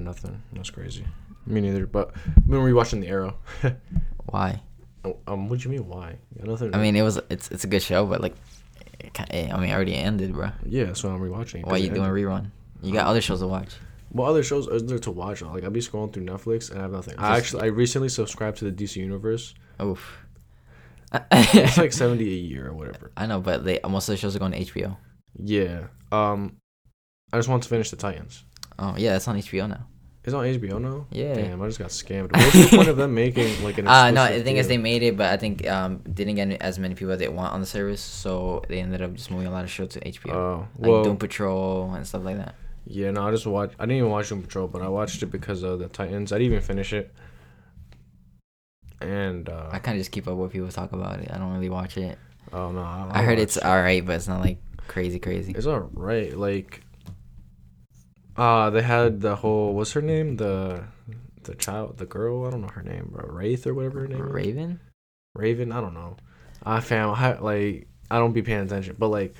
nothing. That's crazy. Me neither. But I've been rewatching The Arrow. Why? Oh, um, what do you mean? Why? Got nothing. I mean, it was it's it's a good show, but like, it, ki- I mean, it already ended, bro. yeah, so I'm rewatching. it Why 'cause you doing a rerun? You got other shows to watch. What other shows is there to watch? Like I'll be scrolling through Netflix and I have nothing. I actually I recently subscribed to the DC Universe. Oof. It's like seventy a year or whatever. I know, but they most of the shows are going to HBO. Yeah. Um, I just want to finish the Titans. Oh yeah, that's on HBO now. It's on HBO now. Yeah. Damn, I just got scammed. What's the point of them making like an? Uh no, the thing is they made it, but I think um didn't get as many people as they want on the service, so they ended up just moving a lot of shows to HBO, Oh like well, Doom Patrol and stuff like that. yeah. No, I just watched. I didn't even watch Doom Patrol, but I watched it because of the Titans. I didn't even finish it. And uh, I kind of just keep up what people talk about it. I don't really watch it. oh no, I, I heard it's it. alright, but it's not like crazy, crazy. It's alright. Like, uh, they had the whole what's her name? The the child, the girl. I don't know her name, bro. Wraith or whatever her name. is. Raven? Raven. I don't know. I fam. I, like I don't be paying attention, but like,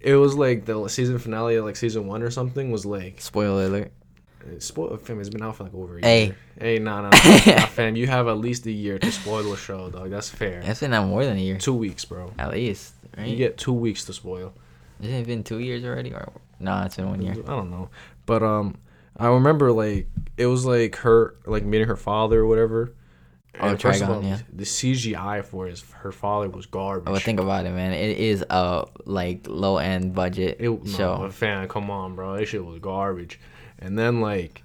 it was like the season finale of like season one or something was like Spoiler alert. spoil. Fam, it's been out for like over a Hey. year. Hey, nah, nah, nah, nah, fam. You have at least a year to spoil a show, dog. That's fair. It's been out more than a year, Two weeks, bro. at least. Right? You get two weeks to spoil. Isn't it been two years already? Or no, it's been one year. I don't know, but um, I remember like it was like her like meeting her father or whatever. Oh, And first of Trigon, all, yeah. The CGI for his her father was garbage. Oh, think about it, man. It is a like low end budget it, no, show. fan, come on, bro. That shit was garbage. And then like,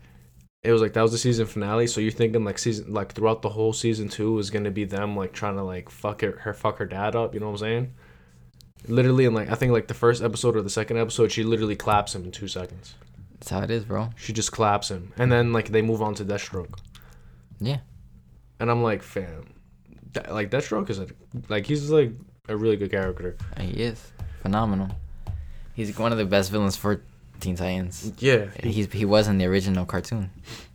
it was like that was the season finale. So you're thinking like season like throughout the whole season two is gonna be them like trying to like fuck her, her fuck her dad up. You know what I'm saying? Literally, in like I think like the first episode or the second episode, she literally claps him in two seconds. That's how it is, bro. She just claps him, and then like they move on to Deathstroke. Yeah. And I'm like, fam, that, like Deathstroke is a, like he's like a really good character. He is phenomenal. He's one of the best villains for Teen Titans. Yeah. He's he was in the original cartoon.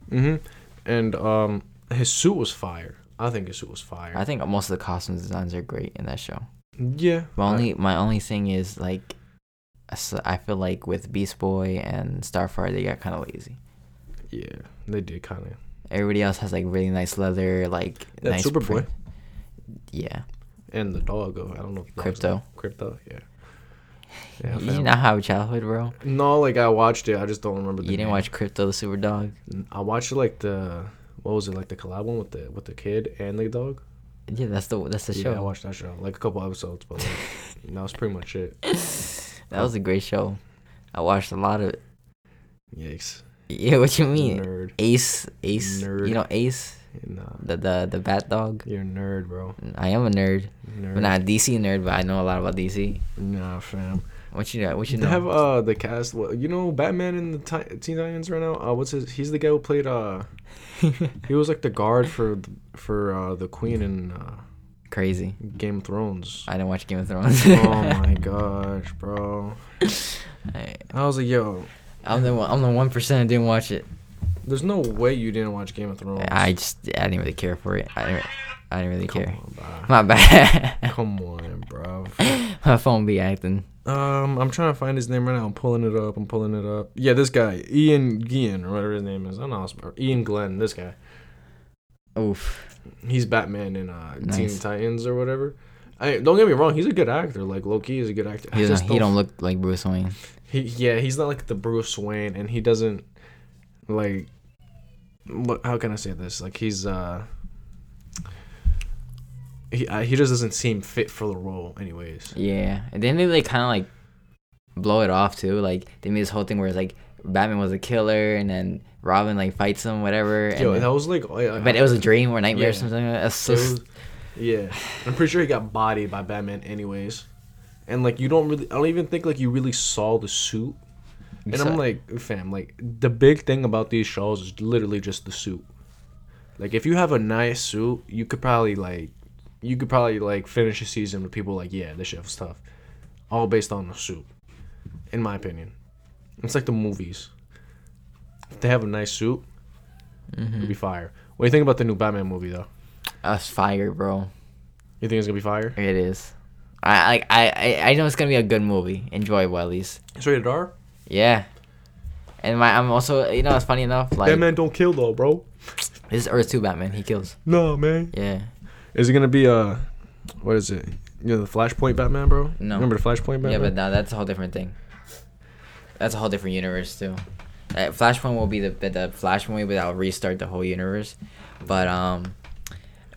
hmm And um, his suit was fire. I think his suit was fire. I think most of the costume designs are great in that show. Yeah. My only my only thing is like, I feel like with Beast Boy and Starfire they got kind of lazy. yeah, they did kind of. Everybody else has like really nice leather, like Yeah, nice Superboy. print. Yeah, And the dog. I don't know. If Krypto. Krypto. Yeah. Yeah. you did not have a childhood, bro. No, like I watched it. I just don't remember. The You didn't name. watch Krypto the Super Dog. I watched like the what was it like the collab one with the with the kid and the dog. Yeah, that's the that's the yeah, show. I watched that show like a couple episodes, but like, that was pretty much it. That was a great show. I watched a lot of it. Yikes. Yeah, what you mean? Nerd. Ace, Ace. Nerd. You know Ace, Nah, the the the bat dog. you're a nerd, bro. I am a nerd. Nerd. I'm not a DC nerd, but I know a lot about DC. Nah, fam. What you know? What you They know? have uh the cast. What you know? Batman in the Ti- Teen Titans right now. Uh, what's his? He's the guy who played uh. he was like the guard for for uh the Queen in uh, Crazy. Game of Thrones. I didn't watch Game of Thrones. oh my gosh, bro! I, I was like, yo, I'm the one, I'm the one percent didn't watch it. there's no way you didn't watch Game of Thrones. I just I didn't really care for it. I didn't, I didn't really Come care. on, bro. My bad. Come on, bro. My phone be acting. Um, I'm trying to find his name right now. I'm pulling it up. I'm pulling it up. Yeah, this guy, Ian Guillen, or whatever his name is. I don't know. how Iain Glen. This guy. Oof. He's Batman in uh, Teen Titans or whatever. I don't get me wrong. He's a good actor. Like Loki is a good actor. He don't, he don't look like Bruce Wayne. He yeah. He's not like the Bruce Wayne, and he doesn't like. What? How can I say this? Like he's uh. He uh, he just doesn't seem fit for the role, anyways. Yeah, and then they like kind of like blow it off too. Like they made this whole thing where it's like Batman was a killer, and then Robin like fights him, whatever. And Yo, that was like. but it was a dream or nightmare or something. Like that. So. Was- yeah, I'm pretty sure he got bodied by Batman, anyways. And like, you don't really, I don't even think like you really saw the suit. And I'm like, fam, like the big thing about these shows is literally just the suit. Like, if you have a nice suit, you could probably like, you could probably like finish a season with people like, yeah, this shit was tough, all based on the suit. In my opinion, it's like the movies. If they have a nice suit, Mhm. it'd be fire. What do you think about the new Batman movie though? That's fire, bro. You think it's gonna be fire? It is. I like I, I I know it's gonna be a good movie, enjoyable at least. It's rated R. Yeah. And my, I'm also, you know, it's funny enough. Like Batman don't kill though, bro. this is Earth Two Batman. He kills. No, man. Yeah. Is it gonna be a what is it? You know the Flashpoint Batman, bro. No. Remember the Flashpoint Batman? Yeah, but now that's a whole different thing. That's a whole different universe too. Uh, Flashpoint will be the the, the Flashpoint, but that'll restart the whole universe. But um,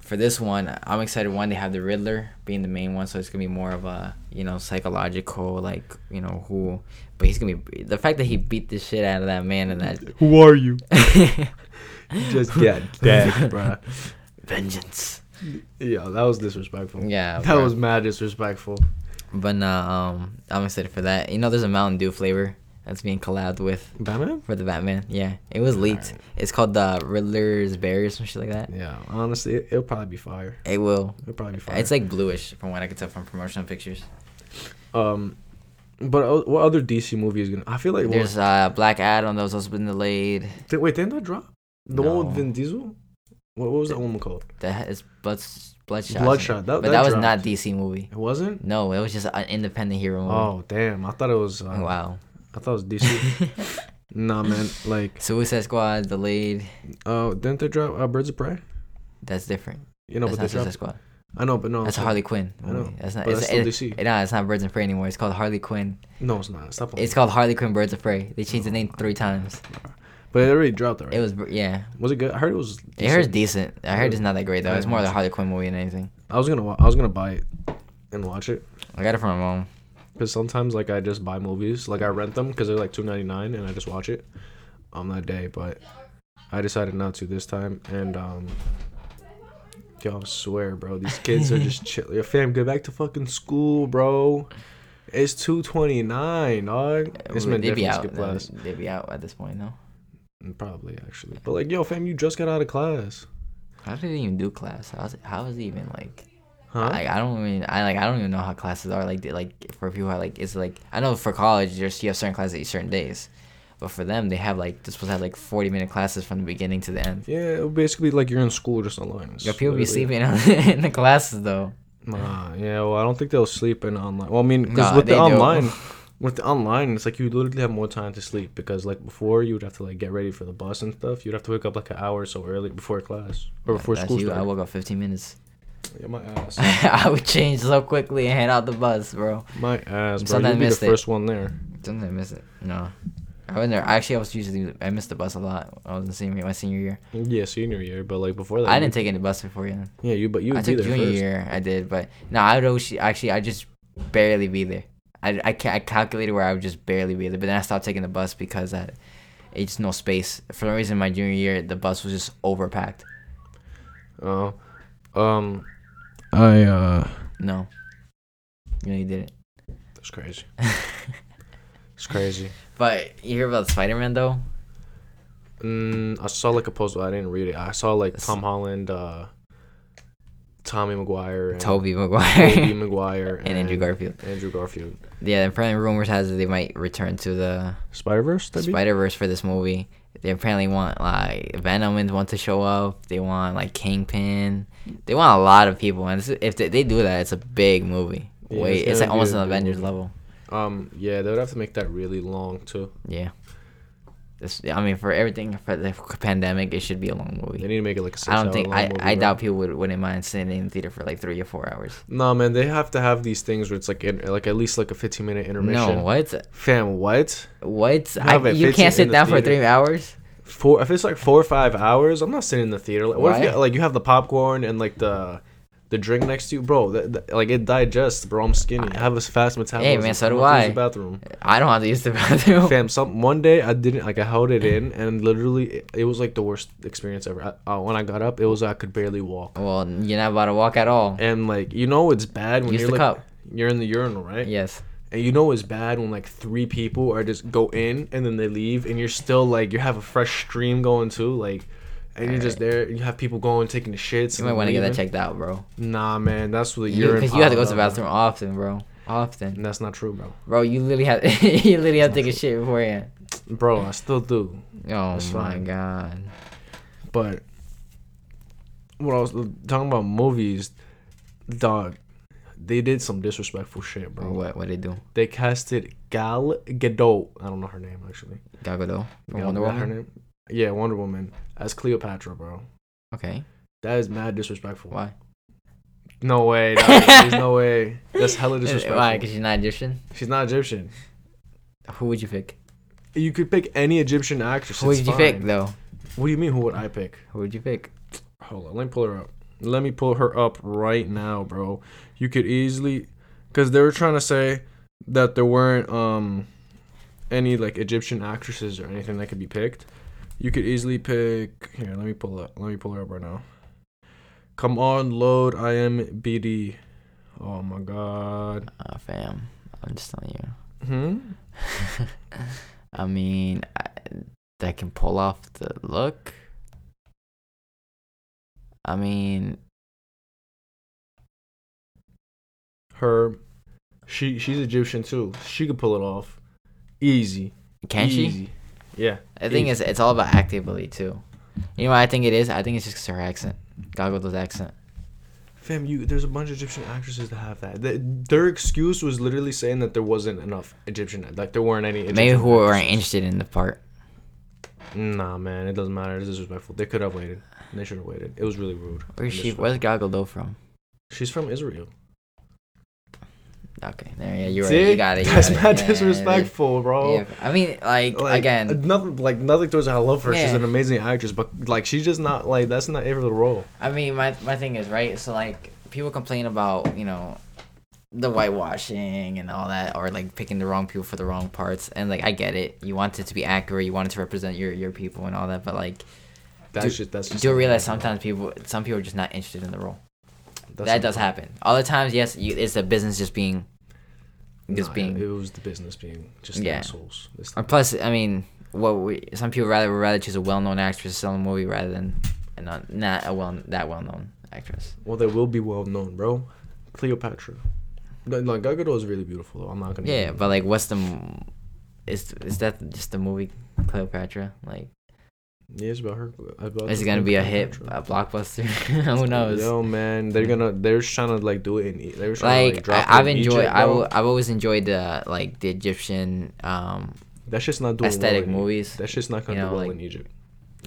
for this one, I'm excited. One, they have the Riddler being the main one, so it's gonna be more of a you know psychological, like you know who. But he's gonna be the fact that he beat the shit out of that man and that Who are you? Just get dead, bro. vengeance. Yeah, that was disrespectful. Yeah, that bro. was mad disrespectful. But nah, um, I'm excited for that. You know, there's a Mountain Dew flavor that's being collabed with Batman? for the Batman. Yeah, it was leaked. Alright. It's called the Riddler's Berry or some shit like that. Yeah, honestly, it, it'll probably be fire. It will. It'll probably be fire. It's like bluish from what I could tell from promotional pictures. um, but what other DC movie is gonna? I feel like There's what, uh Black Adam that was also been delayed. th- wait, didn't that drop? The one No. with Vin Diesel. What, what was that one called? That is blood Bloodshot. Bloodshot. That, But that, was not DC movie. It wasn't. No, it was just an independent hero movie. Oh damn! I thought it was. Uh, wow. I thought it was DC. nah, man. Like, Suicide Squad delayed. oh, didn't they drop uh, Birds of Prey? That's different. You know, That's but not they dropped. Suicide Squad. I know, but no. That's a Harley Quinn. I know. That's not. but It's, that's still it, DC. Nah, it's not Birds of Prey anymore. It's called Harley Quinn. No, it's not. Stop. It's called Harley Quinn Birds of Prey. They changed the name three times. But it already dropped already. It was yeah. Was it good? I heard it was. It heard decent. decent. I heard it's not that great though. It's more the. Harley Quinn movie than anything. I was gonna. wa- I was gonna buy it and watch it I got it from my mom. because sometimes like I just buy movies, like I rent them because they're like two ninety nine, and I just watch it on that day. But I decided not to this time, and um. Yo, I swear, bro, these kids are just chill. Yo, fam, get back to fucking school, bro. It's two twenty nine, dog. This man they be out. no, class. They be out at this point, no. Probably actually, but like, yo, fam, you just got out of class, How did they even do class? How's it, how is it even like? huh? Like I don't even I like I don't even know how classes are like like for people who are like it's like I know for college you have certain classes at certain days, but for them they have like they're supposed to have like forty minute classes from the beginning to the end. yeah, basically like you're in school just online. It's Yo, people be sleeping in the classes though. Nah, yeah, well, I don't think they'll sleep in online. Well, I mean, because Nah, with the online, with the online, it's like you literally have more time to sleep because like before you would have to like get ready for the bus and stuff. You'd have to wake up like an hour or so early before class or before That's school you. I woke up fifteen minutes. Yeah, my ass, I would change so quickly and head out the bus, bro. my ass, bro. Sometimes You'd be the missed it. first one there. Sometimes I miss it. No. I went there. Actually, I was usually I missed the bus a lot. I was in senior my senior year. Yeah, senior year, but like before that, I didn't take any bus before then. Yeah, you, but you I took junior first. year. I did, but no, I would always actually I just barely be there. I I, I calculated where I would just barely be there, but then I stopped taking the bus because I, it's no space. For some reason, my junior year the bus was just overpacked. Oh, um, I uh, No, you know you did it. that's crazy. it's crazy. But you hear about Spider Man though? Mm, I saw like a post, but I didn't read it. I saw like Tom Holland, uh, Tommy Maguire, and Tobey Maguire Tobey Maguire, and Andrew Garfield. Andrew Garfield. Yeah, apparently rumors has it they might return to the Spider Verse. Spider Verse for this movie. They apparently want like Venom and want to show up. They want like Kingpin. They want a lot of people, and if they, they do that, it's a big movie. Yeah, Wait, it's it's like almost an Avengers movie. level. Um, yeah, they would have to make that really long too. Yeah. This, I mean, for everything for the pandemic, it should be a long movie. They need to make it like a six. I don't think I, movie, I bro. doubt people would wouldn't mind sitting in the theater for like three or four hours. No, man, they have to have these things where it's like in, like at least like a fifteen minute intermission. No, what? Fam, what? What? I, you can't sit the down for three hours. Four if it's like four or five hours, I'm not sitting in the theater. Like, what if you, like you have the popcorn and like the the drink next to you, bro? That, that- like it digests, bro. I'm skinny. I have a fast metabolism. Hey man, so do gonna use I. The bathroom. I don't have to use the bathroom. Fam, some one day I didn't like I held it in and literally it, it was like the worst experience ever. I, uh, when I got up, it was I could barely walk. Well, you're not about to walk at all. And like you know it's bad when Use you're the like cup. you're in the urinal, right? Yes. And you know it's bad when like three people are just go in and then they leave and you're still like you have a fresh stream going too, like and you're just there. You have people going taking the shits. You might want to get that checked out, bro. Nah, man, that's what the You, urine. because you have to go to the bathroom often, bro. Often, And that's not true, bro. bro. You literally have you literally have to take a shit beforehand. Bro, I still do. Oh That's my fine. god. But what I was talking about movies, dog. they did some disrespectful shit, bro. what? What they do? They casted Gal Gadot. I don't know her name actually. Gal Gadot Gal- Wonder Woman. Her name? Yeah, Wonder Woman as Cleopatra, bro. Okay. That is mad disrespectful. Why? No way. There's no way. That's hella disrespectful. Why? Because she's not Egyptian. She's not Egyptian. Who would you pick? You could pick any Egyptian actress. Who would you pick though? What do you mean? Who would I pick? Who would you pick? Hold on, let me pull her up. Let me pull her up right now, bro. You could easily, cause they were trying to say that there weren't um any like Egyptian actresses or anything that could be picked. You could easily pick. Here, let me pull up. Let me pull her up right now. Come on, load IMBD. Oh my god. Uh, fam, I'm just telling you. Hmm. I mean, I, that can pull off the look. I mean, Her. She she's Egyptian too. She could pull it off. Easy. can she? Easy. Yeah. I think it's it's all about acting ability too. You know what I think it is? I think it's just 'cause her accent. Gal Gadot's accent. Fam, you there's a bunch of Egyptian actresses that have that. Th their excuse was literally saying that there wasn't enough Egyptian, like there weren't any. Egyptian Maybe who weren't actresses. interested in the part. Nah, man, it doesn't matter. It's disrespectful. They could have waited. They should have waited. It was really rude. Where's she? Where's disrespectful. Gal from? She's from Israel. Okay, there. Yeah, you're See. You got it. You that's got it. mad Yeah, disrespectful, bro. Yeah, I mean, like, Like again, nothing like nothing towards her. I love her. She's an amazing actress, but like she's just not like that's not ever the role. I mean, my my thing is right. So like, people complain about you know, the whitewashing and all that, or like picking the wrong people for the wrong parts. And like, I get it. You want it to be accurate. You want it to represent your your people and all that. But like, That's Do- just that's just. do you realize sometimes people, some people are just not interested in the role. that's that not- does happen. All the times, yes, you, it's the business just being, just Nah, being. It was the business being just Yeah. assholes. Or plus, I mean, what we some people rather would rather choose a well-known actress to sell a movie rather than a not not a well that well-known actress. Well, they will be well known, bro. Cleopatra. Like no, Gal Gadot is really beautiful, though. I'm not gonna. Yeah, but like, what's the? Is is that just the movie Cleopatra? Like, it's about her. About is it gonna be a hit, a blockbuster? Who knows? Yo, man, they're gonna. They're trying to like do it. In, they're trying like, to, like, drop I, I've in enjoyed. Egypt, I w- I've always enjoyed the like the Egyptian um That's just not doing aesthetic well in- movies. That's just not gonna you know, do well like- in Egypt.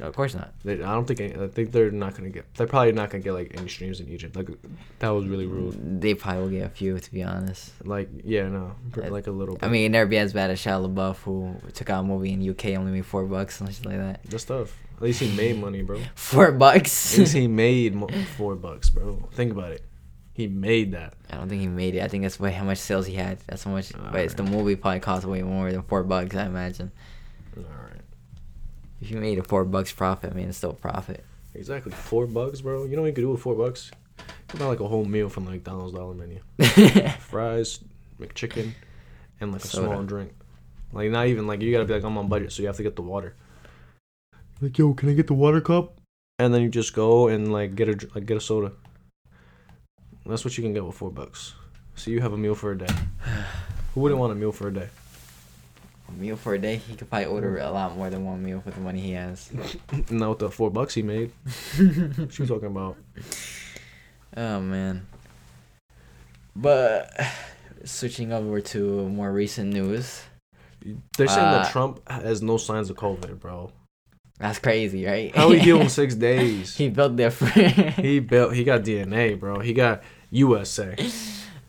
Of course not. They, I don't think. Any, I think they're not gonna get. They're probably not gonna get like any streams in Egypt. Like that was really rude. They probably will get a few, to be honest. Like yeah, no, like a little. Bit. I mean, it never be as bad as Shia LaBeouf, who took out a movie in UK only made four bucks and shit like that. the stuff. At least he made money, bro. Four bucks. At least he made mo- four bucks, bro. Think about it. He made that. I don't think he made it. I think that's way how much sales he had. That's how much. but it's the movie probably cost way more than four bucks. I imagine. All right. If you made a four bucks profit, I mean, it's still a profit. Exactly. Four bucks, bro. You know what you could do with four bucks? You could buy like a whole meal from the McDonald's dollar menu. Fries, McChicken, and like a Soda. small drink. Like not even like you gotta be like I'm on budget, so you have to get the water. Like yo, can I get the water cup? And then you just go and like get a like get a soda. That's what you can get with four bucks. So you have a meal for a day. Who wouldn't want a meal for a day? A meal for a day, he could probably order a lot more than one meal with the money he has. Not with the four bucks he made. What you talking about? Oh man. But switching over to more recent news. They're saying Uh, that Trump has no signs of COVID, bro. That's crazy, right? How he heal in six days? he built different. He built. He got DNA, bro. He got USA.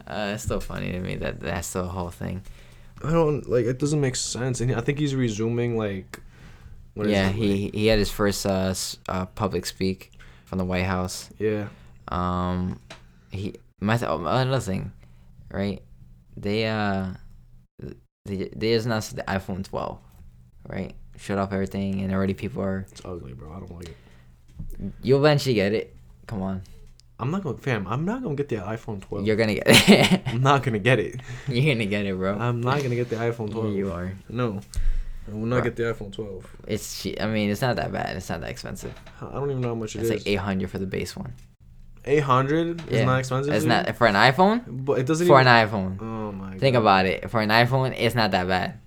uh, it's still funny to me that that's the whole thing. I don't like. It doesn't make sense. And I think he's resuming like. yeah, it, he he had his first uh, uh public speak from the White House. yeah. Um, he my th- oh, another thing, right? They uh, they they just announced the iPhone 12, right? Shut off everything, and already people are. It's ugly, bro. I don't like it. You'll eventually get it. Come on, I'm not gonna, fam. I'm not gonna get the iPhone 12. you're gonna get it. I'm not gonna get it. you're gonna get it, bro. I'm not gonna get the iPhone 12. you are. No, I will not Bro. get the iPhone 12. It's. che- I mean, it's not that bad. It's not that expensive. I don't even know how much it It's is. like 800 for the base one. 800 Yeah. is not expensive. It's not for an iPhone. But it doesn't. For even, an iPhone, Oh my. think God. about it. For an iPhone, it's not that bad.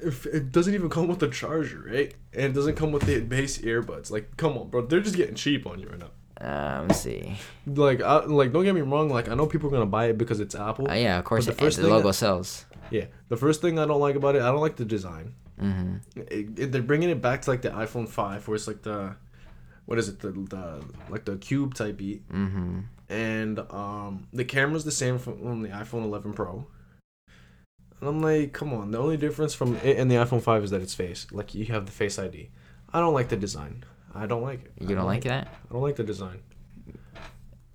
If it doesn't even come with the charger, right? And it doesn't come with the base earbuds. Like, come on, bro. They're just getting cheap on you right now. Uh, let me see. Like, I, like don't get me wrong. Like, I know people are gonna buy it because it's Apple. Uh, yeah, of course. the first the logo that- sells. yeah. The first thing I don't like about it, I don't like the design. Mm-hmm. It, it- they're bringing it back to like the iPhone five, where it's like the, what is it? The the like the cube type beat, Mm-hmm. and um the camera's the same from on the iPhone 11 Pro. And I'm like, come on. The only difference from it and the iPhone 5 is that it's face. Like you have the Face ID. I don't like the design. I don't like it. You don't like that? I don't like the design.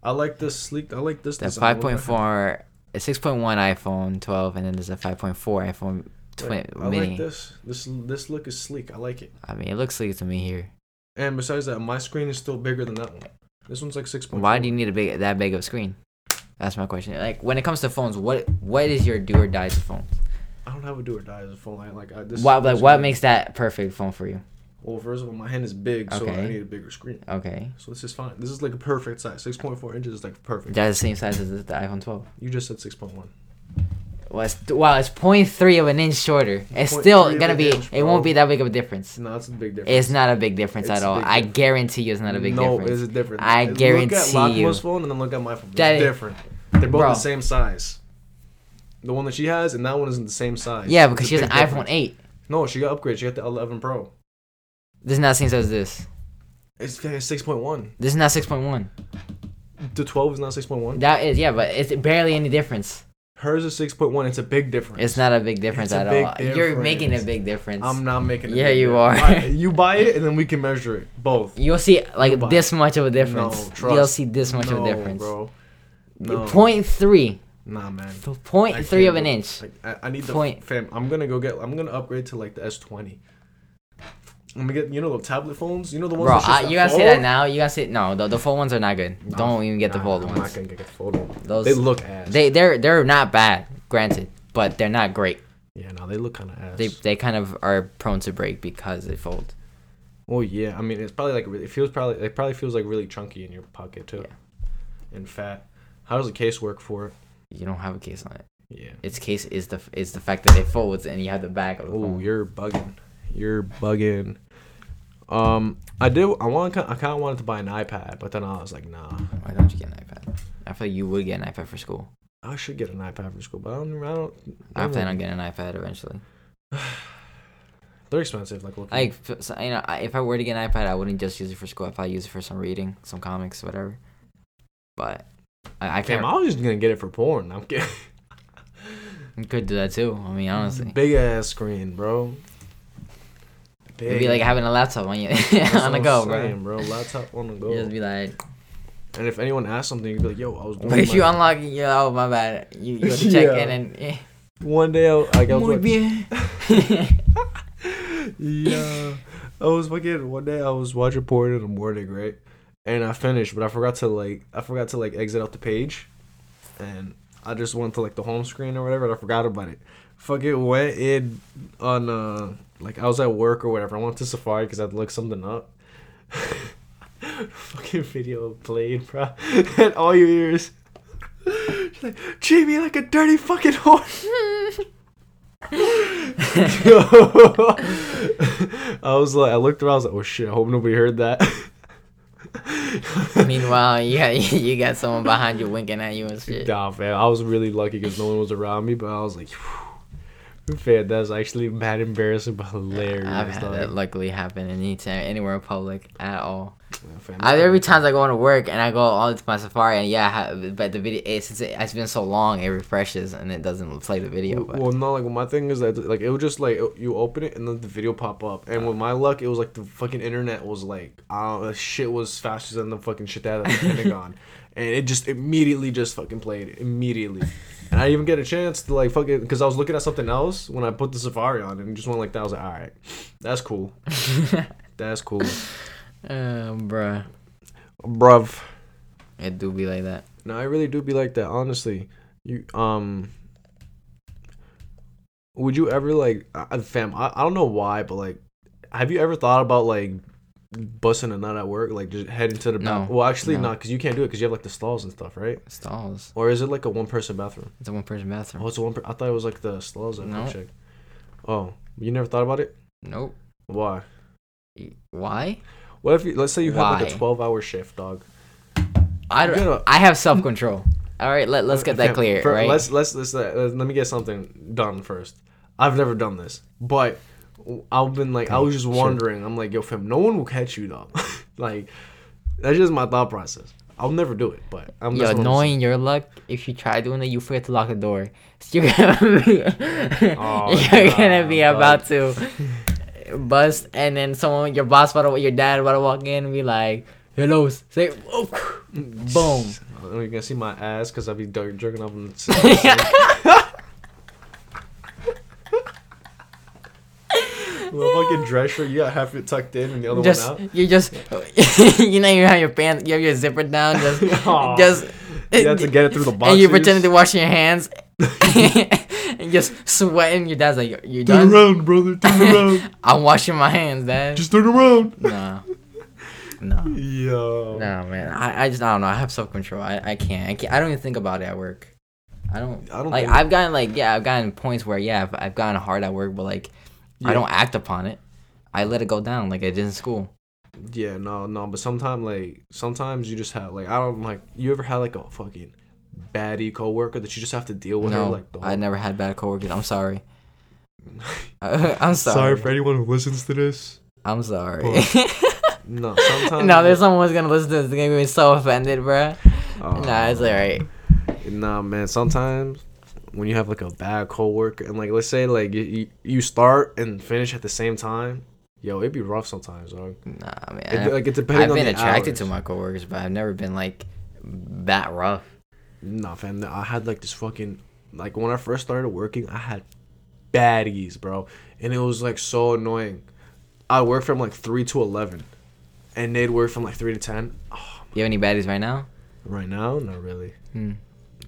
I like this sleek. I like this The design. five point four, a six point one iPhone twelve, and then there's a five point four iPhone twin I mini. like this. This this look is sleek. I like it. I mean, it looks sleek to me here. And besides that, my screen is still bigger than that one. This one's like six point. Why do you need a big that big of a screen? That's my question. Like when it comes to phones, what what is your do or die to phones? I don't have a do or die phone. I like I, this. What like what makes that perfect phone for you? Well, first of all, my hand is big, so I need a bigger screen. Okay, So this is fine. This is like a perfect size. Six point four inches is like perfect. that's the same size as the iPhone twelve. You just said six point one. Well, it's, wow, it's 0.3 of an inch shorter. It's 0.3 still of gonna an be. inch, it won't be that big of a difference. No, it's a big difference. It's not a big difference It's at a all. big I difference. guarantee you, it's not a big difference. no, difference. it's different. I Look at guarantee you. phone and then look at my phone. It's That is- different. They're both Bro. the same size. The one that she has and that one isn't the same size. Yeah, It's because a she has an big iPhone difference. 8. No, she got upgraded. She got the 11 Pro. This is not the same size as this. It's it's 6.1. This is not 6.1. The 12 is not 6.1. That is, yeah, but it's barely any difference. Hers is 6.1. It's a big difference. It's not a big difference It's a at big all. You're making a big difference. I'm not making it. Yeah, you difference. are. You buy it and then we can measure it. Both. You'll see like Buy. this much of a difference. No, trust. You'll see this much of a difference. bro. No. Point three. Nah, man. Point three of an inch. Like, I, I need the Point. fam. I'm gonna go get. I'm gonna upgrade to like the S20. I'm gonna get you know the tablet phones. You know the ones. Bro, I, you gotta say that now. You gotta say no. The, the full ones are not good. Nah, Don't even get the fold I'm ones. not gonna get the fold ones. Those They look ass. they they're they're not bad, granted, but they're not great. yeah, no, they look kind of ass. They they kind of are prone to break because they fold. Oh yeah, I mean it's probably like it feels probably it probably feels like really chunky in your pocket too, Yeah. and fat. How does the case work for it? You don't have a case on it. Yeah. Its case is the is the fact that it folds and you have the back of the Oh, you're bugging. You're bugging. Um, I did. I want. I kind of wanted to buy an iPad, but then I was like, nah. Why don't you get an iPad? I feel like you would get an iPad for school. I should get an iPad for school, but I don't. I don't. I plan on getting an iPad eventually. They're expensive. Like, look. Like, so, you know, I- if I were to get an iPad, I wouldn't just use it for school. If I use it for some reading, some comics, whatever. But I, I can't. I was just gonna get it for porn. I'm kidding. You could do that too. I mean, honestly, Big ass screen, bro. It'd be like having a laptop on you on the go, I'm bro. bro. Laptop on the go. You just be like, and if anyone asks something, you'd be like, "Yo, I was." Doing but if my- you unlock, you're oh my bad. You you go to check Yeah. in and. Eh. One day, I, like, I was Muy like, bien. yeah. I was fucking one day I was watching porn in the morning, right? And I finished, but I forgot to like I forgot to like exit out the page. And I just went to like the home screen or whatever and I forgot about it. Fucking went in on uh like I was at work or whatever. I went to Safari because I'd look something up. fucking video played, bro. and all you hear is she's like, treat me like a dirty fucking horse. I was like, I looked around, I was like, oh shit, I hope nobody heard that. Meanwhile, you got you got someone behind you winking at you and shit. nah, man, I was really lucky because no one was around me, but I was like, whew, man, that's actually mad embarrassing, but hilarious. I've had that luckily happen anytime, anywhere in public at all. I, every time I go into work and I go on to my Safari and yeah, but the video it, since it, it's been so long, it refreshes and it doesn't play the video. But Well, no, like my thing is that like it was just like you open it and then the video pop up, and with my luck, it was like the fucking internet was like, uh, shit was faster than the fucking shit that the Pentagon, and it just immediately just fucking played immediately, and I didn't even get a chance to like fucking because I was looking at something else when I put the Safari on and it just went like that. I was like, all right, that's cool, that's cool, um, bruh, bruv. it do be like that. No, I really do be like that. Honestly, you um, would you ever like, uh, fam? I, I don't know why, but like, have you ever thought about like busting a nut at work, like just heading to the No, Well, actually, no. not because you can't do it because you have like the stalls and stuff, right? Stalls. Or is it like a one person bathroom? It's a one person bathroom. Oh, it's a one. Per- I thought it was like the stalls. I No. no. check. Oh, you never thought about it? Nope. Why? Why? What if you, let's say you have like Why? a twelve hour shift, dog, I don't. gotta- I have self control. All right, let let's get that Okay, clear, fir- right? Let's let's let's uh, let me get something done first. I've never done this, but I've been like I was just wondering. I'm like, yo, fam, no one will catch you though. like that's just my thought process. I'll never do it, but I'm Yo, what knowing your luck, if you try doing it, you forget to lock the door. So you're gonna be, Oh, you're gonna be about to bust, and then someone, your boss, about to, your dad, about to walk in and be like, "Hello," say, oh, boom. Oh, you can see my ass because I be jer- jerking off in the Well, fucking dress shirt, you got half it tucked in and the other just one out. you just you know you have your pants, you have your zipper down, just just. You have to get it through the boxes. And you pretending to wash your hands, and just sweating. Your dad's like, "You Turn done?" around, brother. Turn around. I'm washing my hands, dad. Just turn around. no, no. Yo. No man, I, I just I don't know. I have self control. I, I can't. I can't. I don't even think about it at work. I don't. I don't like. I've gotten like yeah. I've gotten points where yeah. I've, I've gotten hard at work, but like I don't act upon it. I let it go down like I did in school. Yeah, no, no, but sometimes like sometimes you just have like I don't like you ever had like a fucking baddie coworker that you just have to deal with her no, like the I never had bad coworkers. I'm sorry. I'm sorry. Sorry for anyone who listens to this. I'm sorry. No, sometimes no, there's someone who's gonna listen to this. They're gonna be so offended, bruh. Oh, Nah, it's alright. Nah, man. Sometimes when you have like a bad coworker and like let's say like you, you, you start and finish at the same time, yo, it'd be rough sometimes, dog. Nah, man. It, like it depends. I've on been the attracted hours. to my coworkers, but I've never been like that rough. Nah, fam. I had like this fucking like when I first started working, I had baddies, bro, and it was like so annoying. I worked from like three to eleven, and they'd work from like three to ten. Oh, You have any baddies right now? right now, not really. Hmm.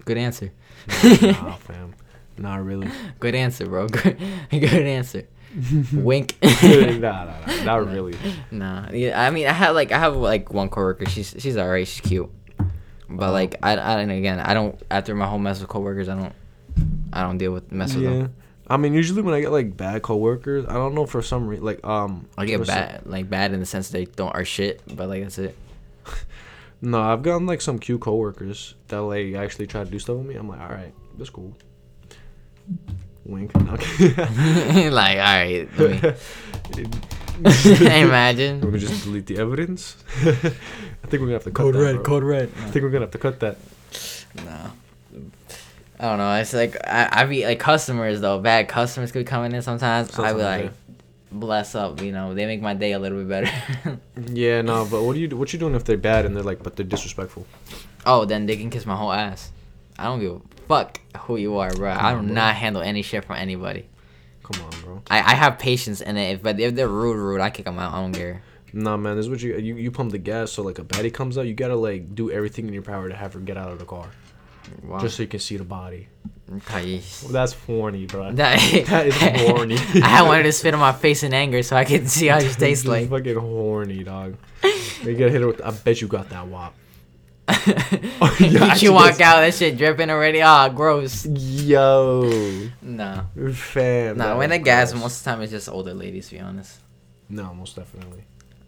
Good answer. Nah, fam, not really. Good answer, bro. Good, good answer. Wink. nah, nah, nah, not really. nah. Yeah, I mean, I have like I have like one coworker. She's she's alright. She's cute. But Uh-huh. like I, I and again I don't after my whole mess with coworkers I don't I don't deal with mess with Yeah. them. I mean, usually when I get like bad coworkers, I don't know for some reason, like um, I get for some- bad like bad in the sense they don't are shit, but like that's it. No, I've gotten like some cute coworkers that like actually try to do stuff with me. I'm like, all right, that's cool. Wink. Like all right, me imagine. We're gonna just delete the evidence. I think we're gonna have to cut that. Code red. Bro. Code red. I think we're gonna have to cut that. No. I don't know. It's like I, I be like customers though. Bad customers could be coming in sometimes. I Sometimes, be like, yeah. bless up. You know, they make my day a little bit better. Yeah, no, but what do you do? What you doing if they're bad and they're like, but they're disrespectful? oh, then they can kiss my whole ass. I don't give a fuck who you are, bro. I do on, bro. not handle any shit from anybody. Come on, bro. I, I have patience and if but if they're rude, rude, I kick them out. I don't care. Nah, man, this is what you you you pump the gas. So like a baddie comes out, you gotta like do everything in your power to have her get out of the car, Wow. just so you can see the body. Well, that's horny, bro. That, That is horny. I wanted to spit on my face in anger so I could see how you taste Just like. fucking horny, dog. You gotta hit her with. I bet you got that wop. you walk out, that shit dripping already. Ah, gross. Yo, No. fam. No, when they gas, most of the time it's just older ladies, to be honest. No, most definitely.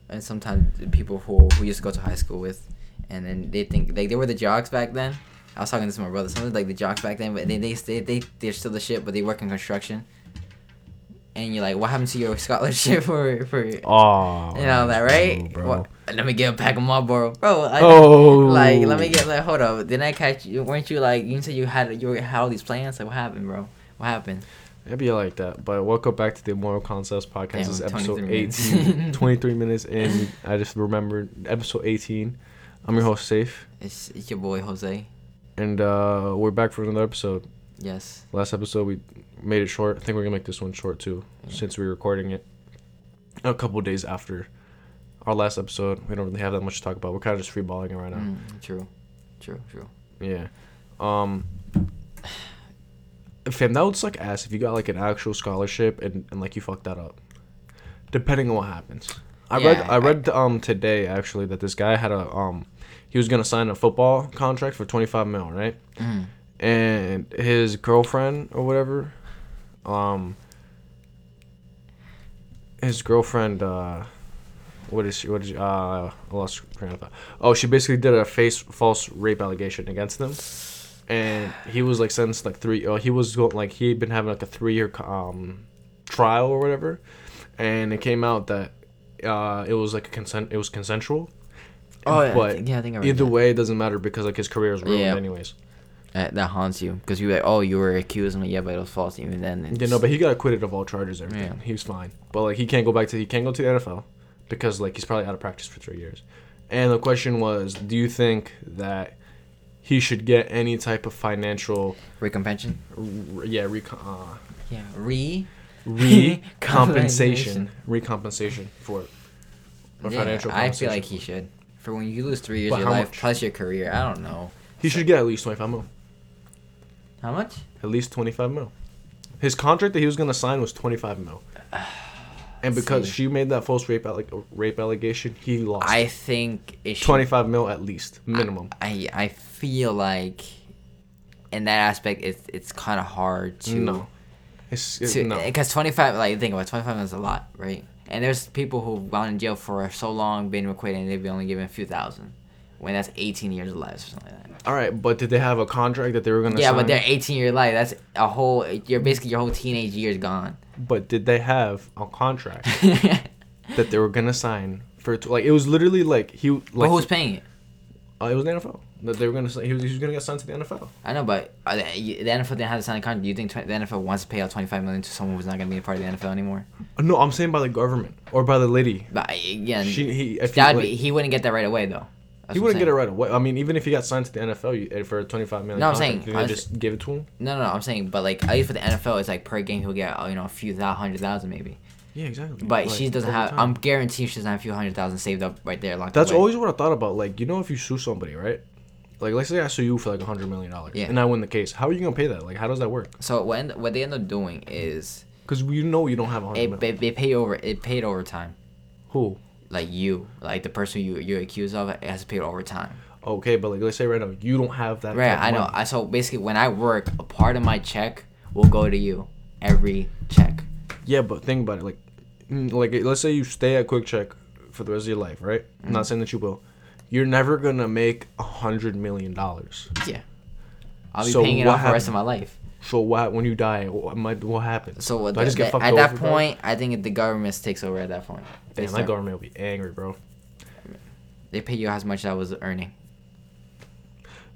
And sometimes people who who used to go to high school with, and then they think like they were the jocks back then. I was talking to my brother. Some of like the jocks back then, but they they they, they they're still the shit, but they work in construction. And you're like, what happened to your scholarship for for you Oh, know that right? bro. Let me get a pack of Marlboro, bro. I, Oh, Like, let me get like, hold up. Didn't I catch you? Weren't you like you said you had you had all these plans? Like, what happened, bro? What happened? It'd be like that. But welcome back to the Moral Concepts podcast. Damn, this is episode 23 minutes. 18. 23 minutes in. I just remembered episode 18. I'm your host, Safe. It's, it's your boy Jose. And uh, we're back for another episode. Yes. Last episode, we made it short. I think we're going to make this one short too, Yeah. since we're recording it a couple days after our last episode. We don't really have that much to talk about. We're kind of just freeballing it right now. Mm, true. True. True. Yeah. Um. Fam, that would suck ass if you got like an actual scholarship and, and like you fucked that up. Depending on what happens. I read Yeah, I I- read um today actually that this guy had a um he was gonna sign a football contract for twenty five mil, right? Mm. And his girlfriend or whatever, um his girlfriend uh what is she? What is she? Uh, I lost train of thought. Oh, she basically did a face false rape allegation against him, and he was like sentenced like three. Uh, he was go- like he had been having like a three year um trial or whatever, and it came out that uh it was like a consent. It was consensual. Oh, yeah, I think- yeah, I think I either that. way, it doesn't matter because like his career is ruined Yeah. anyways. That, that haunts you because you're like, oh, you were accused. I'm like, yeah, but it was false. Even then, Yeah, no, but he got acquitted of all charges. and Everything. Yeah. He was fine. But like he can't go back to he can't go to the NFL because like he's probably out of practice for three years. And the question was, do you think that he should get any type of financial, recompension. r- yeah, recon, uh, Yeah, re. recompensation, recompensation for it, Yeah, financial I feel like he should. For when you lose three years But of your life much? plus your career, I don't know. he should get at least twenty five mil. How much? At least twenty five mil. His contract that he was gonna sign was twenty five mil. And because she made that false rape alle- rape allegation, he lost. I think it should. 25 mil at least minimum I I feel like, in that aspect, it's it's kind of hard to. no it's it, to, no Because 25, like, you think about it, 25 is a lot, right? And there's people who've gone in jail for so long, been acquitted, and they've been only given a few thousand. When that's 18 years of life or something like that. all right but did they have a contract that they were gonna Yeah, sign? but they're 18 year life. That's a whole. You're basically your whole teenage years gone. but did they have a contract that they were gonna sign for like it was literally like he like but who's paying it? uh, it was the NFL that they were gonna say he was, he was gonna get signed to the NFL I know, but uh, the the NFL didn't have to sign a contract. Do you think tw- the NFL wants to pay out 25 million to someone who's not going to be a part of the NFL anymore? Uh, no I'm saying by the government or by the lady But again, she he if that'd like, be, he wouldn't get that right away though. That's he wouldn't get it right away I mean even if he got signed to the NFL you, for a 25 million No, I'm saying- they just give it to him No, no, no. I'm saying, but like at least for the NFL, it's like per game he'll get you know a few thou- hundred thousand maybe. yeah exactly But Like, she doesn't have. time. I'm guaranteed she doesn't have a few hundred thousand saved up right there. Locked That's away. always what I thought about. Like, you know, if you sue somebody, right? Like, let's say I sue you for like a hundred million dollars, Yeah. and I win the case. How are you gonna pay that? Like, how does that work? So what end, what they end up doing is Because you know you don't have a hundred they, they pay over it paid overtime. Who? Like you, like the person you you're accused of, has to pay overtime. Okay, but like, let's say right now you don't have that. Right, I know. I so basically when I work, a part of my check will go to you every check. Yeah, but think about it. Like, mm, like let's say you stay at QuickChek for the rest of your life, right? I'm Mm-hmm. not saying that you will. You're never gonna make a hundred million dollars. Yeah. I'll be So paying it off for the rest of my life. So what when you die? What might what happens? So what Do I just the- get fucked at that over, bro? point, I think the government takes over at that point. They, Damn, that government will be angry, bro. they pay you as much as I was earning.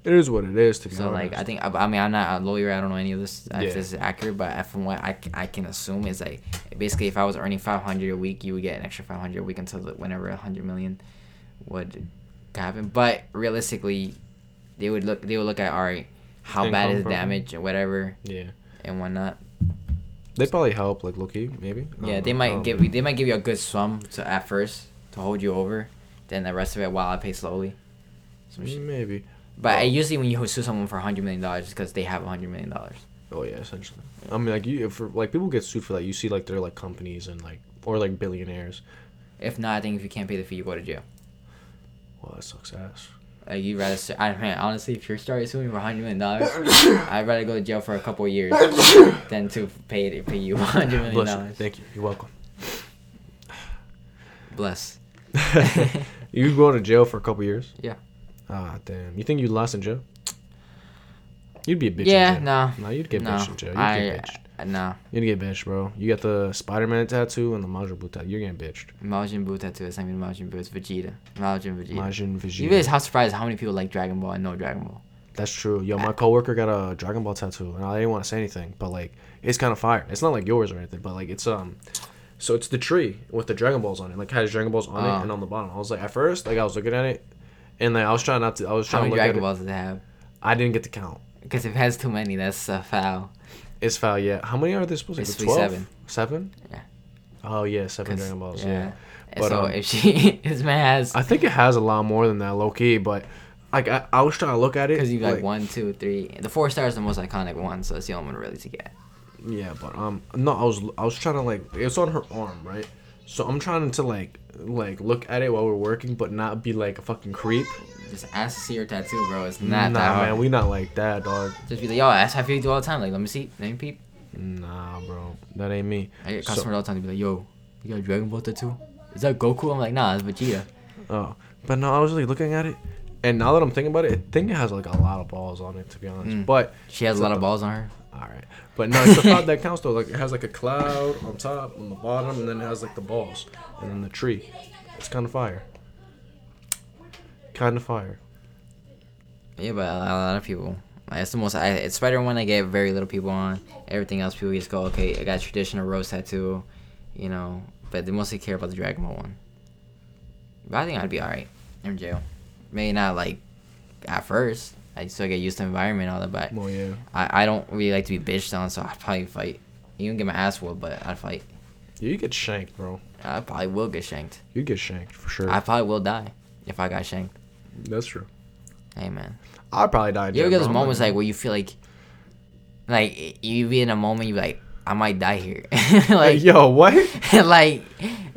It is what it is. To be So honest. like I think I I mean I'm not a lawyer. I don't know any of this Yeah. if this is accurate, but from what I, I can assume is like basically if I was earning 500 a week, you would get an extra 500 a week until the- whenever 100 million would happen. But realistically, they would look they would look at all right, how bad is the from- damage and whatever yeah. and whatnot. They probably help, like Loki, maybe. Yeah, they know. might give you they might give you a good sum to at first to hold you over, then the rest of it while I pay slowly. Some. Maybe. But Well- usually when you sue someone for 100 million dollars, it's because they have 100 million dollars. Oh yeah, essentially. I mean, like you, if like people get sued for that. You see, like they're like companies and like or like billionaires. If not, I think if you can't pay the fee, you go to jail. Well, that sucks ass. Like you'd rather, su- I man, honestly, if you're starting suing for 100 million dollars, I'd rather go to jail for a couple of years than to pay it pay you hundred million dollars. Thank you. You're welcome. Bless. you go to jail for a couple years. Yeah. Ah, damn. You think you'd last in jail? You'd be a bitch. Yeah, in no. No, you'd get no, bitched in jail. You'd I, get bitched. Uh, no. You'd get bitched, bro. You got the Spider-Man tattoo and the Majin Buu tattoo. You're getting bitched. Majin Buu tattoo. It's not even Majin Buu. It's Vegeta. Majin Vegeta. Majin Vegeta. You realize how surprised how many people like Dragon Ball and know Dragon Ball. That's true. Yo, my coworker got a Dragon Ball tattoo, and I didn't want to say anything, but like, it's kind of fire. It's not like yours or anything, but like, it's um, so it's the tree with the Dragon Balls on it. Like, has Dragon Balls on Oh. it and on the bottom. I was like, at first, like, I was looking at it, and like, I was trying not to. I was trying How many to look Dragon Balls does it have? I didn't get to count. Because if it has too many, that's a foul. It's foul. Yeah. How many are there supposed to be? to be Twelve. seven. Seven. Yeah. Oh yeah, seven Dragon Balls. Yeah. And But, so um, if she, man has, I think it has a lot more than that, low key. But like, I, I was trying to look at it. because you like, one, two, three. The four stars is the most iconic one, so it's the only one really to get. Yeah, but um, no, I was I was trying to like it's on her arm, right? So I'm trying to like like look at it while we're working, but not be like a fucking creep. Just ask to see your tattoo, bro. It's not nah, that hard. man, we not like that, dog. Just be like, yo, that's how you do all the time. Like, let me see, let me peep. Nah, bro, that ain't me. I get So- customers all the time to be like, yo, you got a Dragon Ball tattoo? is that Goku? I'm like, nah, it's Vegeta. Oh, but no, I was like looking at it, and now that I'm thinking about it, I think it has like a lot of balls on it to be honest. Mm. But She has a lot of balls on her. all right, but no, it's the thought that counts though. Like it has like a cloud on top, on the bottom, and then it has like the balls, and then the tree. It's kind of fire. Kind of fire. Yeah, but a lot of people. It's the most. I, it's Spider one I get very little people on. Everything else, people just go, okay, I got traditional rose tattoo, you know. But they mostly care about the Dragon Ball one. But I think I'd be alright in jail. Maybe not like at first. I still get used to the environment and all that, but Well, yeah. I, I don't really like to be bitched on, so I'd probably fight. You can get my ass whooped, but I'd fight. Yeah, you get shanked, bro. I probably will get shanked. You get shanked for sure. I probably will die if I got shanked. That's true. Hey man. I'd probably die. You ever get those moments like where you feel like, like you be in a moment you like I might die here, like yo, what? like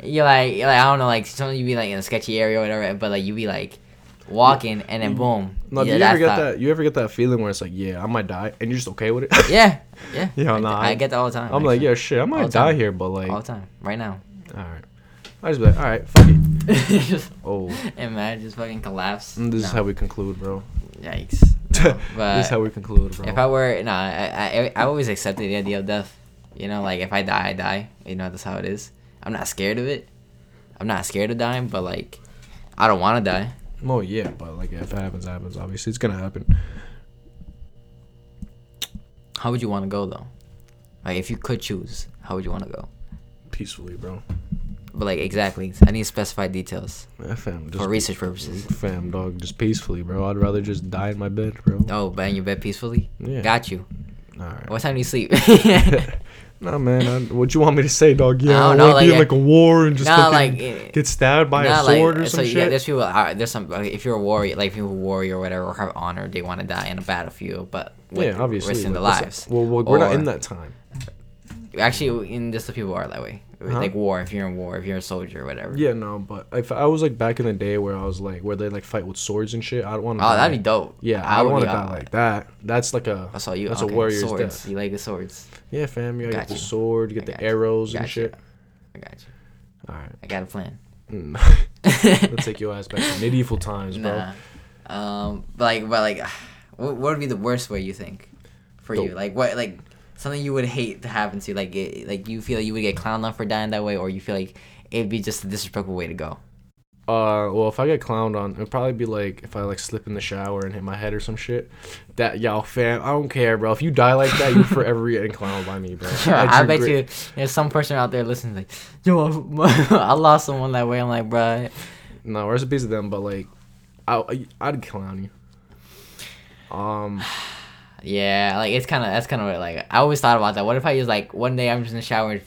you're like like I don't know like sometimes you be like in a sketchy area or whatever, but like you be like walking and then mm-hmm. boom. No, yeah, do you ever get not- that? You ever get that feeling where it's like, yeah, I might die, and you're just okay with it? Yeah, yeah. I, nah, I I- get that all the time. I'm like, yeah, shit, I might die time. here, but like, all all the time, right now. right. I just be like, all right, fuck it. Oh, and man, just fucking collapse. and this is how we conclude, bro. Yikes. No, but this is how we conclude, bro. If I were no, I, I I always accepted the idea of death. You know, like if I die, I die. You know, that's how it is. I'm not scared of it. I'm not scared of dying, but like, I don't want to die. oh yeah, but like if it happens, it happens. Obviously, it's gonna happen. How would you want to go though? Like, if you could choose, how would you want to go? Peacefully, bro. But like, exactly. I need specified details Yeah, fam, just for research purposes. fam, dog, just peacefully, bro. I'd rather just die in my bed, bro. Oh, but in your bed peacefully. Yeah. Got you. All right. What time do you sleep? Nah, man. I, what you want me to say, dog? Yeah, I I, don't know, to be like, in like a war and just nah, like, get stabbed by Not a sword or so some yeah, shit. there's people. Uh, there's some. like, if you're a warrior, like people who warrior or whatever, or have honor, they want to die in a battlefield, but with yeah, obviously. risking their lives. Well, well, we're not in that time. Actually, in just the people are that way. Huh? Like war, if you're in war, if you're a soldier or whatever. Yeah, no, but if I was like back in the day where I was like where they like fight with swords and shit, I don't want to. Oh, that'd be dope. Yeah, I, don't want to die like that. That's like a. That's all you. That's okay, a warrior's swords. death. You like the swords. Yeah, fam. You Got get the sword, you get the you. arrows and you. shit. I got you. All right. I got a plan. Mm. Let's take your ass back to medieval times, bro. Nah. Um, but like, but like, what, what would be the worst way you think for The- you? Like, what, like something you would hate to happen to? you? Like, it, like you feel like you would get clowned on for dying that way, or you feel like it'd be just a disrespectful way to go. Uh, well, if I get clowned on, it'd probably be like if I like slip in the shower and hit my head or some shit. That y'all fam, I don't care, bro. If you die like that, you're forever getting clowned by me, bro. I, drink bet grit- you there's some person out there listening like, yo, I lost someone that way. I'm like, bro No, where's a piece of them, but like, I I'd clown you. Um, Yeah, like it's kind of that's kind of like I always thought about that. What if I just like one day I'm just in the shower?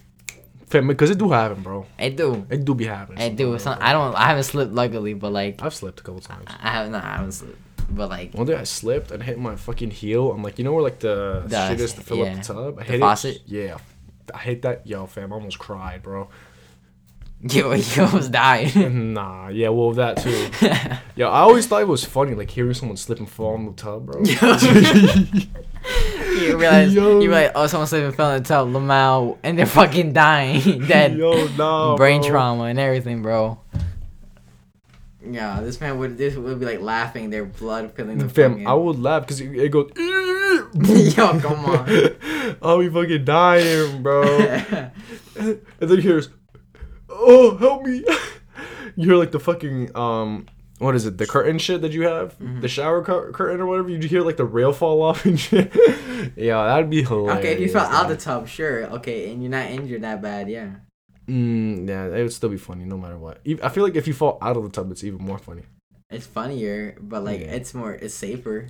fam, because it do happen, bro. It do, It do be happening. It do. Some. I don't. I haven't slipped luckily, but like I've slipped a couple times. I have not. I haven't slipped, but like One day I slipped and hit my fucking heel. I'm like, you know where like the, The- shit is to fill yeah. up the tub? I The hit faucet? it. Yeah, I hate that. Yo, fam, I almost cried, bro. You, you almost died. nah, yeah, well that too. Yo, I always thought it was funny, like hearing someone slip and fall in the tub, bro. you realize Yo. you realize oh someone slipped and fell in the tub, Lamau, and they're fucking dying, dead, Yo, nah, brain bro. trauma and everything, bro. Yeah, this man would this would be like laughing, their blood filling the Fam, fucking- I would laugh because it, it goes. Yo, come on. Oh, I'll be fucking dying, bro. and then you hear, "Oh, help me!" you hear like the fucking um, what is it? The curtain shit that you have, Mm-hmm. the shower cur- curtain or whatever. You hear like the rail fall off and shit. yeah, that'd be hilarious. Okay, if you fell out of the tub, sure. Okay, and you're not injured that bad, yeah. Mm, yeah, it would still be funny no matter what. I feel like if you fall out of the tub, it's even more funny. It's funnier, but like Yeah. it's more, it's safer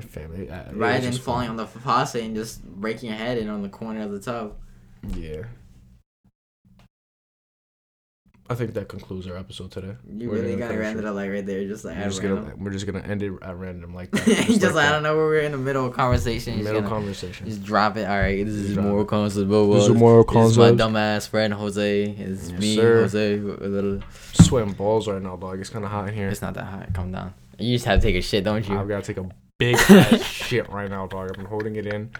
Family, uh, rather than falling funny. on the faucet and just breaking your head in on the corner of the tub. Yeah. I think that concludes our episode today. You We're really end it. up like right there, just like We're just, gonna, we're just gonna end it at random like that. just, like like, I don't know where we're in the middle of conversation. Just, Middle gonna- conversation. just drop it. All right, this is more it. This is more This is my dumbass friend Jose. It's Yes, me, sir. Jose. A little. Sweating balls right now, dog. It's kind of hot in here. It's not that hot. Calm down. You just have to take a shit, don't you? I've got to take a big ass shit right now, dog. I've been holding it in,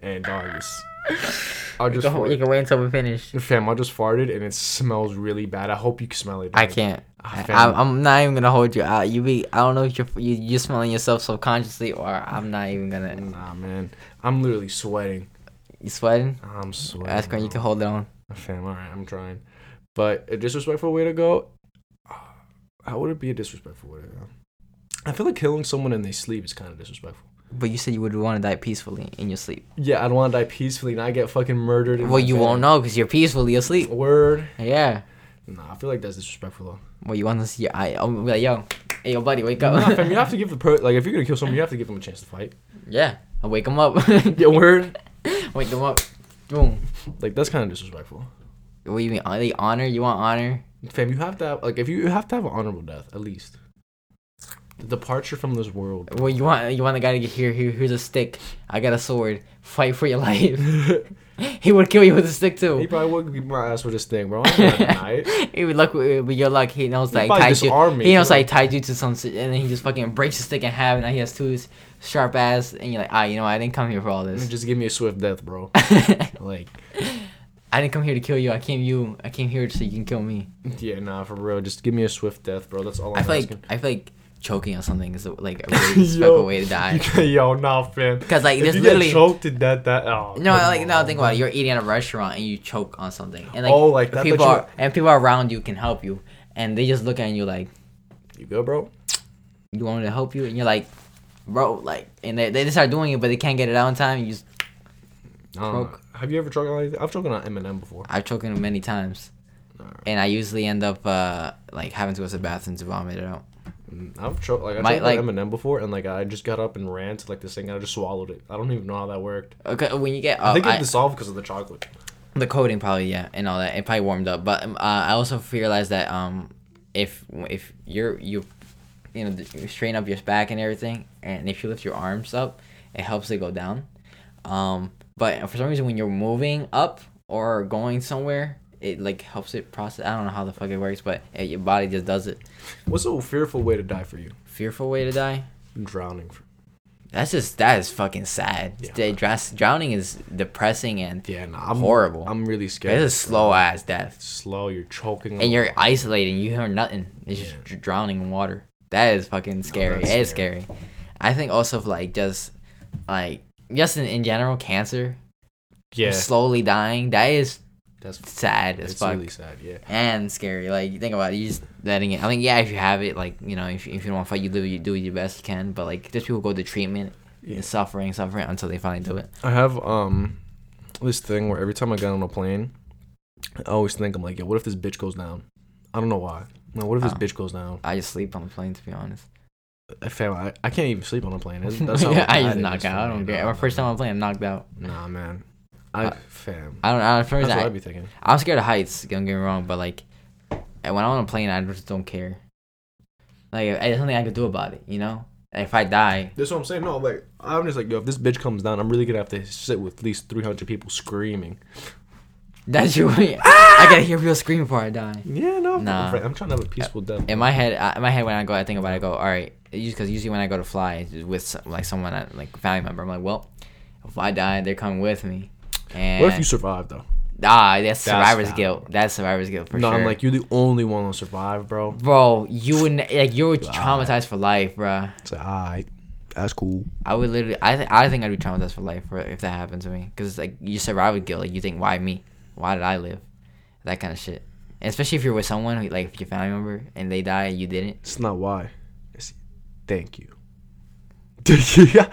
and dog, it's I just Go- you can wait until we finish. fam. I just farted and it smells really bad. I hope you can smell it. I can't. Ah, I. I'm not even gonna hold you out. You be. I don't know if you're you you smelling yourself subconsciously or I'm not even gonna. Nah, man. I'm literally sweating. You sweating? I'm sweating. Ask her. You can hold it on. Fam, all right, I'm trying. But a disrespectful way to go. How would it be a disrespectful way to go? I feel like killing someone in their sleep is kind of disrespectful. But you said you would want to die peacefully in your sleep. Yeah, I don't want to die peacefully and I get fucking murdered. in Well, you bed. won't know because you're peacefully asleep. Word. Yeah. Nah, I feel like that's disrespectful though. Well, you want to see your eye? I'm like, yo, hey, yo, buddy, wake up. Nah, fam, you have to give the per like if you're gonna kill someone, you have to give them a chance to fight. yeah, I wake them up. Yeah, word. wake them up. Boom. Like that's kind of disrespectful. What do you mean? Like honor? You want honor? Fam, you have to have like if you, you have to have an honorable death at least. The departure from this world. Well, you want you want the guy to get here. Here, here's a stick. I got a sword. Fight for your life. he would kill you with a stick too. he probably would beat my ass with this thing, bro. I'm not gonna deny it. It would luck with your luck. He knows like tied you. me, He knows like tied you to some and then he just fucking breaks the stick in half, and now he has two sharp ass, and you're like, ah, you know, I didn't come here for all this. Just give me a swift death, bro. Like, I didn't come here to kill you. I came you. I came here so you can kill me. yeah, nah, for real. Just give me a swift death, bro. That's all I'm I feel like asking. I feel like choking on something is like a really respectful way to die. Yo, nah, fam. Because like If there's literally choked to death, that oh, no like no think about it. You're eating at a restaurant and you choke on something, and like Oh, like that, people are and people around you can help you, and they just look at you like You good, bro? you want me to help you, and you're like, bro, like, and they, they just start doing it, but they can't get it out in time. You just Uh, have you ever choked on anything? I've choked on M&M before. I've choking them many times, and I usually end up uh like having to go to the bathroom to vomit it out. Mm, I've tried like I My- choked like- M&M before, and like I just got up and ran to like this thing, and I just swallowed it. I don't even know how that worked. Okay, when you get I think it dissolved because of the chocolate. the coating probably yeah, and all that. It probably warmed up, but um, uh, I also realized that um if if you're you you know you straighten up your back and everything, and if you lift your arms up, it helps it go down. Um, but for some reason, when you're moving up or going somewhere, it like helps it process. I don't know how the fuck it works, but uh, your body just does it. What's a fearful way to die for you? Fearful way to die. Drowning. That's just that is fucking sad. Yeah. Drowning is depressing and Yeah, I'm Horrible. I'm really scared. it's a slow ass death. Slow. You're choking. and you're isolating. You hear nothing. It's just Yeah. dr- drowning in water. That is fucking scary. that's it is scary. I think also like just like just in, in general cancer yeah. slowly dying. That is That's sad as it's fuck really sad. Yeah. and scary. Like you think about it, you just letting it. I mean, yeah, if you have it, like you know, if, if you don't want to fight, you live, you do your best you can. But like, there's people go to treatment, Yeah. and suffering, suffering until they finally do it. I have um this thing where every time I get on a plane, I always think I'm like, yeah, what if this bitch goes down? I don't know why. No, what if this Oh. bitch goes down? I just sleep on the plane, to be honest. I fam, I, I can't even sleep on a plane. That's, that's how I just knock out. I don't care. My first time on a plane, I'm knocked out. Nah, man. I I- fam. I don't. Uh, I don't. That's what I'd be thinking. I'm scared of heights. Don't get me wrong, but like, when I'm on a plane, I just don't care. Like, there's nothing I can do about it. You know, if I die, That's what I'm saying. No, like I'm just like, yo, if this bitch comes down, I'm really gonna have to sit with at least 300 people screaming. that's your. Ah! I gotta hear people scream before I die. Yeah, no, Nah. I'm, I'm trying to have a peaceful uh, death. In my head, I- in my head, when I go, I think about it. I go, all right, because usually when I go to fly with some- like someone, like a family member, I'm like, well, if I die, they're coming with me. And What if you survive though? ah, that's survivor's bad. guilt. That's survivor's guilt for no, sure. I'm like, you're the only one to survive, bro. bro, you would n- like you were traumatized for life, bro. It's like, alright, that's cool. I would literally, I, th- I think I'd be traumatized for life for, if that happened to me. Because, like, you survival guilt. Like, you think, why me? Why did I live? That kind of shit. And especially if you're with someone, who, like, your family member, and they die and you didn't. It's not why. It's thank you.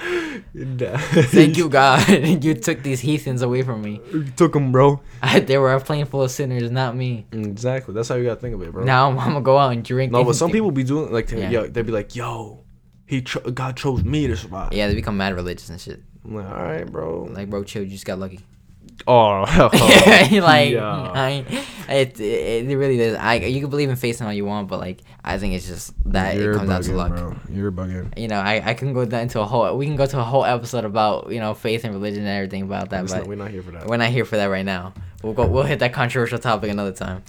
Thank Thank you, God. you took these heathens away from me. You took them, bro. I, they were a plane full of sinners, not me. Exactly. That's how you gotta think of it, bro. Now I'm, I'm gonna go out and drink. no, but some people be doing like, Yeah. yo, they'd be like, yo, he cho- God chose me to survive. Yeah, they become mad religious and shit. I'm like, all right, bro. Like, bro, chill. You just got lucky. Oh, like yeah. I, it, it it really is. I you can believe in faith and all you want, but like I think it's just that You're it comes down to bugging, luck. Bro. You're bugging. You know, I, I can go down into a whole. We can go to a whole episode about you know faith and religion and everything about that, Listen, but we're not here for that. we're not here for that right now. We'll go. We'll hit that controversial topic another time.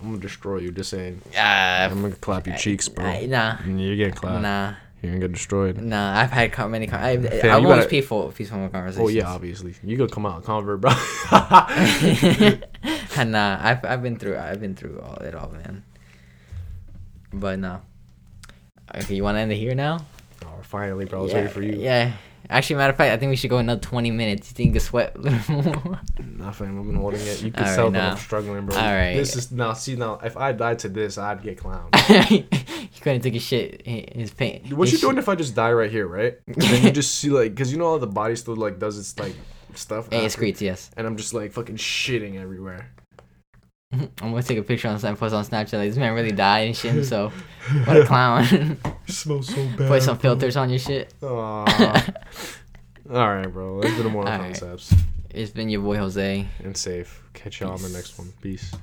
I'm gonna destroy you. Just saying. Uh, I'm gonna clap your cheeks, bro. I- nah, You're getting clapped. nah. You're gonna get destroyed. Nah, I've had many. Con- I, Fam, I've always gotta- peaceful, peaceful conversations. Oh yeah, obviously. You gonna come out a convert, bro. nah, I've I've been through I've been through all it all, man. But nah. Okay, you want to end it here now? oh, finally, bro. I was yeah, waiting for you. Yeah. Actually, matter of fact, I think we should go another twenty minutes. You think you can sweat a little more? Fam. I've been holding it. You can All tell right, that now. I'm struggling, bro. All right. This is now. See now, if I died to this, I'd get clowned. he couldn't take his shit. Hi- His pain. what you his doing shit- if I just die right here, right? And then you just see like, cause you know how the body still like does its like stuff. Hey, it after? excretes, yes. And I'm just like fucking shitting everywhere. I'm gonna take a picture on Snap, post on Snapchat. Like this man really died and shit. So what a clown. smells so bad. Put some filters on your shit. All right, bro. Let's do the more All right. concepts It's been your boy Jose. and safe. Catch y'all on the next one. Peace.